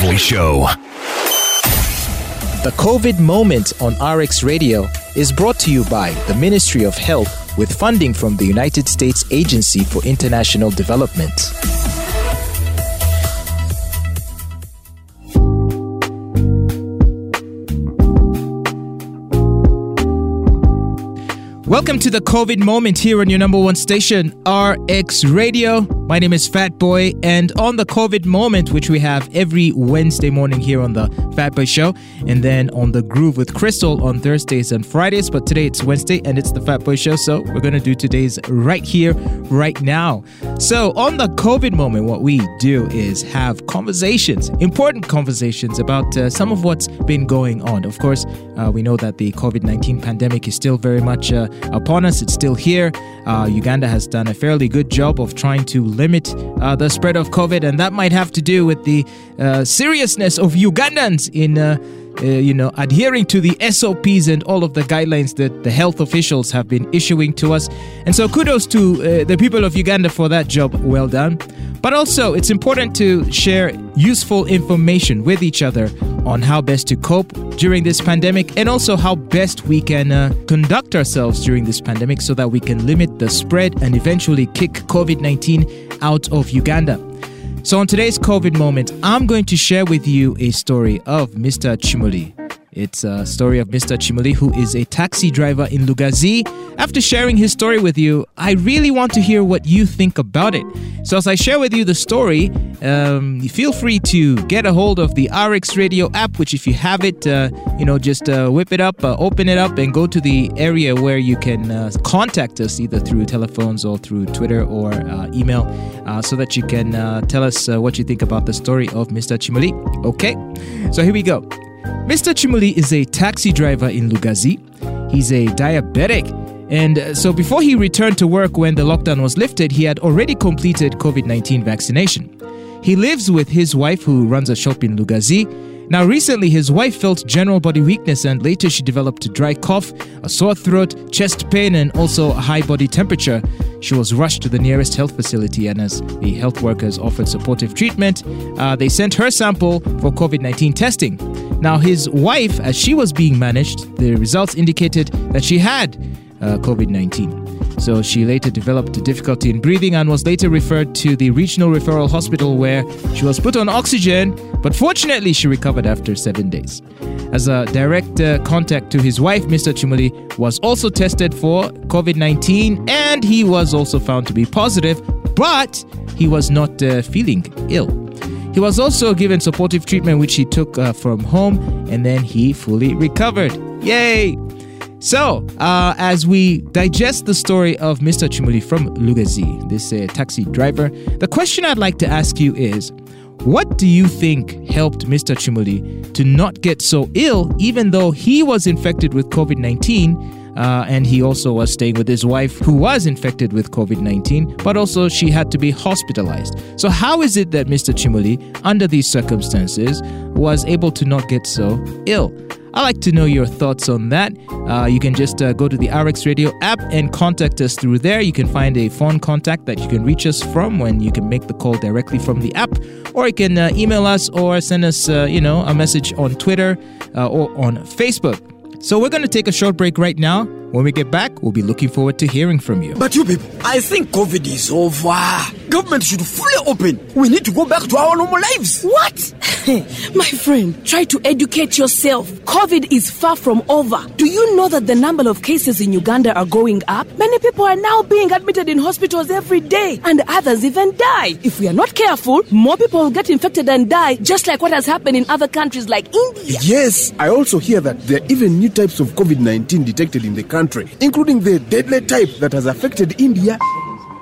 Fatboy Show. The COVID Moment on RX Radio is brought to you by the Ministry of Health with funding from the United States Agency for International Development. Welcome to the COVID moment here on your number one station, RX Radio. My name is Fat Boy, and on the COVID moment, which we have every Wednesday morning here on the Fat Boy Show, and then on the Groove with Crystal on Thursdays and Fridays. But today it's Wednesday and it's the Fat Boy Show, so we're gonna do today's right here, right now. So on the COVID moment, what we do is have conversations, important conversations about uh, some of what's been going on. Of course, uh, we know that the COVID 19 pandemic is still very much uh, upon us, it's still here. Uh, Uganda has done a fairly good job of trying to limit uh, the spread of COVID, and that might have to do with the uh, seriousness of Ugandans in. Uh, uh, you know, adhering to the SOPs and all of the guidelines that the health officials have been issuing to us. And so, kudos to uh, the people of Uganda for that job. Well done. But also, it's important to share useful information with each other on how best to cope during this pandemic and also how best we can uh, conduct ourselves during this pandemic so that we can limit the spread and eventually kick COVID 19 out of Uganda. So, on today's COVID moment, I'm going to share with you a story of Mr. Chimuli. It's a story of Mr. Chimuli, who is a taxi driver in Lugazi. After sharing his story with you, I really want to hear what you think about it. So, as I share with you the story, um, feel free to get a hold of the RX Radio app, which, if you have it, uh, you know, just uh, whip it up, uh, open it up, and go to the area where you can uh, contact us either through telephones or through Twitter or uh, email uh, so that you can tell us what you think about the story of Mr. Chimuli. Okay, so here we go. Mr. Chimuli is a taxi driver in Lugazi. He's a diabetic. And uh, so before he returned to work when the lockdown was lifted, he had already completed COVID 19 vaccination. He lives with his wife, who runs a shop in Lugazi. Now, recently, his wife felt general body weakness and later she developed a dry cough, a sore throat, chest pain, and also a high body temperature. She was rushed to the nearest health facility, and as the health workers offered supportive treatment, uh, they sent her sample for COVID 19 testing. Now, his wife, as she was being managed, the results indicated that she had uh, COVID 19. So she later developed a difficulty in breathing and was later referred to the regional referral hospital where she was put on oxygen, but fortunately she recovered after seven days. As a direct uh, contact to his wife, Mr. Chimuli was also tested for COVID 19 and he was also found to be positive, but he was not uh, feeling ill. He was also given supportive treatment, which he took uh, from home, and then he fully recovered. Yay! So, uh, as we digest the story of Mr. Chimuli from Lugazi, this uh, taxi driver, the question I'd like to ask you is what do you think helped Mr. Chimuli to not get so ill, even though he was infected with COVID 19? Uh, and he also was staying with his wife, who was infected with COVID 19, but also she had to be hospitalized. So, how is it that Mr. Chimuli, under these circumstances, was able to not get so ill? I'd like to know your thoughts on that. Uh, you can just uh, go to the RX Radio app and contact us through there. You can find a phone contact that you can reach us from when you can make the call directly from the app, or you can uh, email us or send us, uh, you know, a message on Twitter uh, or on Facebook. So we're going to take a short break right now. When we get back, we'll be looking forward to hearing from you. But you people, I think COVID is over. Government should fully open. We need to go back to our normal lives. What? My friend, try to educate yourself. COVID is far from over. Do you know that the number of cases in Uganda are going up? Many people are now being admitted in hospitals every day, and others even die. If we are not careful, more people will get infected and die, just like what has happened in other countries like India. Yes, I also hear that there are even new types of COVID 19 detected in the country country, including the deadly type that has affected India.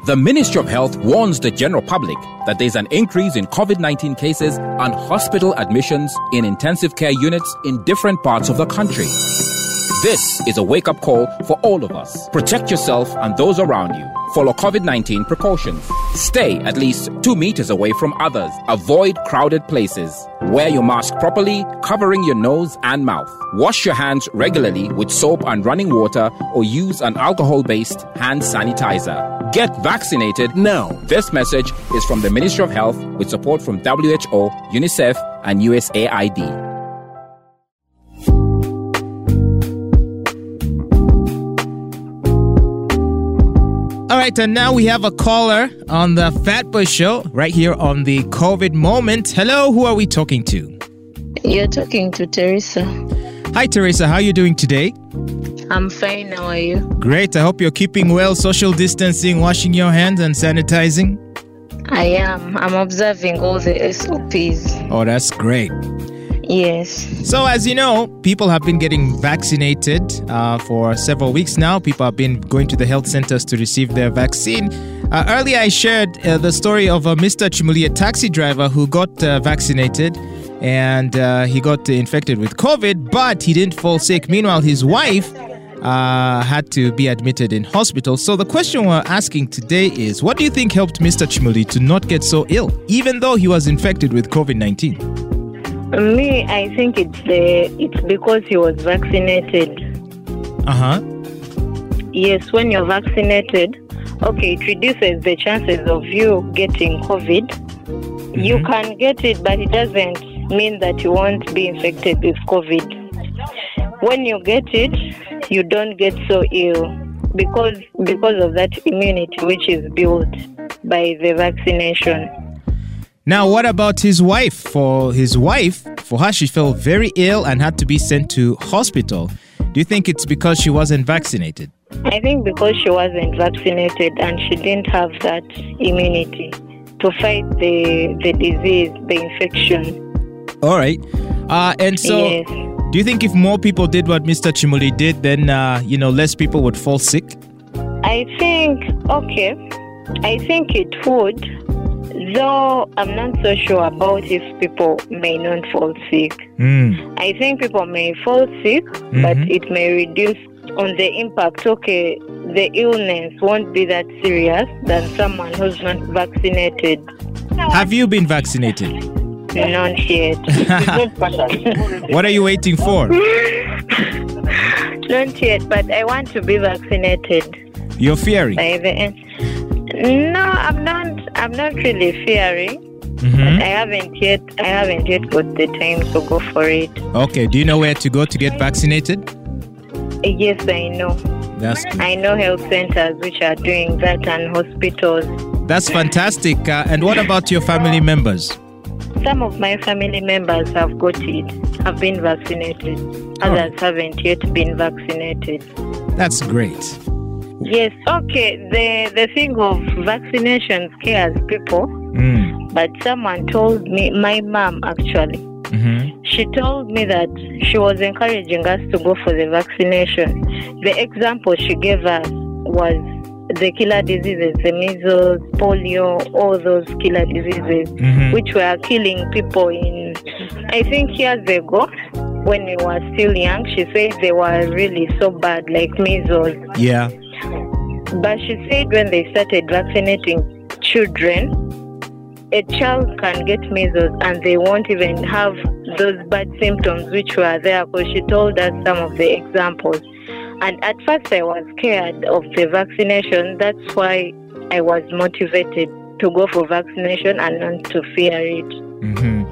The Ministry of Health warns the general public that there's an increase in COVID 19 cases and hospital admissions in intensive care units in different parts of the country. This is a wake up call for all of us. Protect yourself and those around you. Follow COVID 19 precautions. Stay at least two meters away from others. Avoid crowded places. Wear your mask properly, covering your nose and mouth. Wash your hands regularly with soap and running water or use an alcohol based hand sanitizer. Get vaccinated now. This message is from the Ministry of Health with support from WHO, UNICEF, and USAID. Right, and now we have a caller on the Fat Boy Show right here on the COVID moment. Hello, who are we talking to? You're talking to Teresa. Hi, Teresa. How are you doing today? I'm fine. How are you? Great. I hope you're keeping well, social distancing, washing your hands, and sanitizing. I am. I'm observing all the SOPs. Oh, that's great. Yes. So, as you know, people have been getting vaccinated uh, for several weeks now. People have been going to the health centers to receive their vaccine. Uh, earlier, I shared uh, the story of a Mr. Chimuli, a taxi driver who got uh, vaccinated and uh, he got infected with COVID, but he didn't fall sick. Meanwhile, his wife uh, had to be admitted in hospital. So the question we're asking today is what do you think helped Mr. Chimuli to not get so ill, even though he was infected with COVID 19? Me, I think it's the it's because he was vaccinated. Uh huh. Yes, when you're vaccinated, okay, it reduces the chances of you getting COVID. You can get it, but it doesn't mean that you won't be infected with COVID. When you get it, you don't get so ill because because of that immunity which is built by the vaccination. Now, what about his wife? For his wife, for her, she felt very ill and had to be sent to hospital. Do you think it's because she wasn't vaccinated? I think because she wasn't vaccinated and she didn't have that immunity to fight the the disease, the infection. All right. Uh, and so, Yes. do you think if more people did what Mr. Chimuli did, then, uh, you know, less people would fall sick? I think okay. I think it would. Though I'm not so sure about if people may not fall sick. Mm. I think people may fall sick, but Mhm. it may reduce on the impact. Okay, the illness won't be that serious than someone who's not vaccinated. Have you been vaccinated? Not yet. What are you waiting for? not yet, but I want to be vaccinated You're fearing. by the end. No, I'm not. I'm not really fearing. Mhm. I haven't yet. I haven't yet got the time to go for it. Okay. Do you know where to go to get vaccinated? Yes, I know. That's good. I know health centers which are doing that and hospitals. That's fantastic. Uh, and what about your family members? Some of my family members have got it, have been vaccinated. Others haven't yet been vaccinated. That's great. Yes, okay. The the thing of vaccination scares people, Mm. but someone told me, my mom actually, hmm she told me that she was encouraging us to go for the vaccination. The example she gave us was the killer diseases, the measles, polio, all those killer diseases, Mhm. which were killing people in, I think, years ago. When we were still young, she said they were really so bad, like measles. Yeah. But she said when they started vaccinating children, a child can get measles and they won't even have those bad symptoms which were there because she told us some of the examples. And at first I was scared of the vaccination. That's why I was motivated to go for vaccination and not to fear it. hmm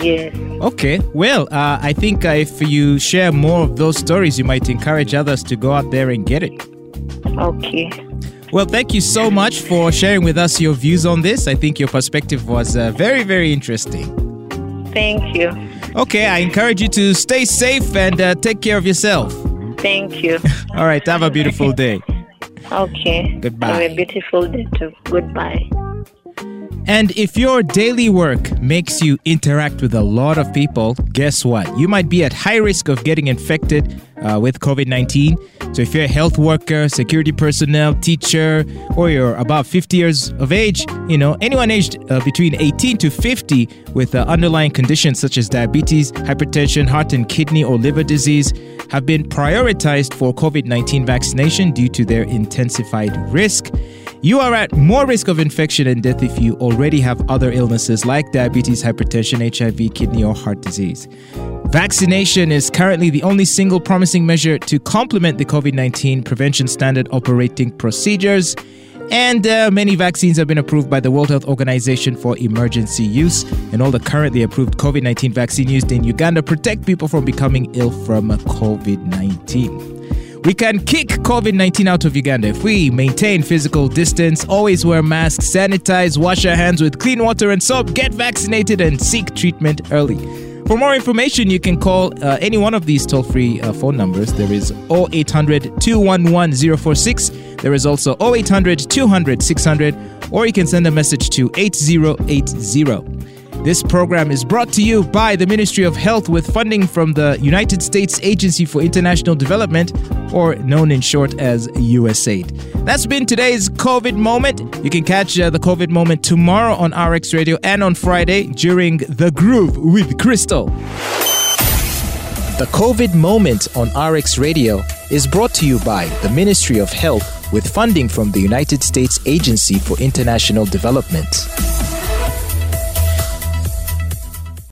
Yes. Okay. Well, uh, I think uh, if you share more of those stories, you might encourage others to go out there and get it. Okay. Well, thank you so much for sharing with us your views on this. I think your perspective was uh, very, very interesting. Thank you. Okay, I encourage you to stay safe and uh, take care of yourself. Thank you. All right, have a beautiful day. Okay. Goodbye. Have a beautiful day too. Goodbye. And if your daily work makes you interact with a lot of people, guess what? You might be at high risk of getting infected uh, with COVID 19. So if you're a health worker, security personnel, teacher, or you're about 50 years of age, you know, anyone aged uh, between 18 to 50 with uh, underlying conditions such as diabetes, hypertension, heart and kidney or liver disease have been prioritized for COVID 19 vaccination due to their intensified risk. You are at more risk of infection and death if you already have other illnesses like diabetes, hypertension, HIV, kidney, or heart disease. Vaccination is currently the only single promising measure to complement the COVID 19 prevention standard operating procedures. And uh, many vaccines have been approved by the World Health Organization for emergency use. And all the currently approved COVID 19 vaccine used in Uganda protect people from becoming ill from COVID 19. We can kick COVID 19 out of Uganda if we maintain physical distance, always wear masks, sanitize, wash our hands with clean water and soap, get vaccinated, and seek treatment early. For more information, you can call uh, any one of these toll free uh, phone numbers. There is 0800 211 046. There is also 0800 200 600, or you can send a message to 8080. This program is brought to you by the Ministry of Health with funding from the United States Agency for International Development, or known in short as USAID. That's been today's COVID moment. You can catch uh, the COVID moment tomorrow on RX Radio and on Friday during The Groove with Crystal. The COVID moment on RX Radio is brought to you by the Ministry of Health with funding from the United States Agency for International Development.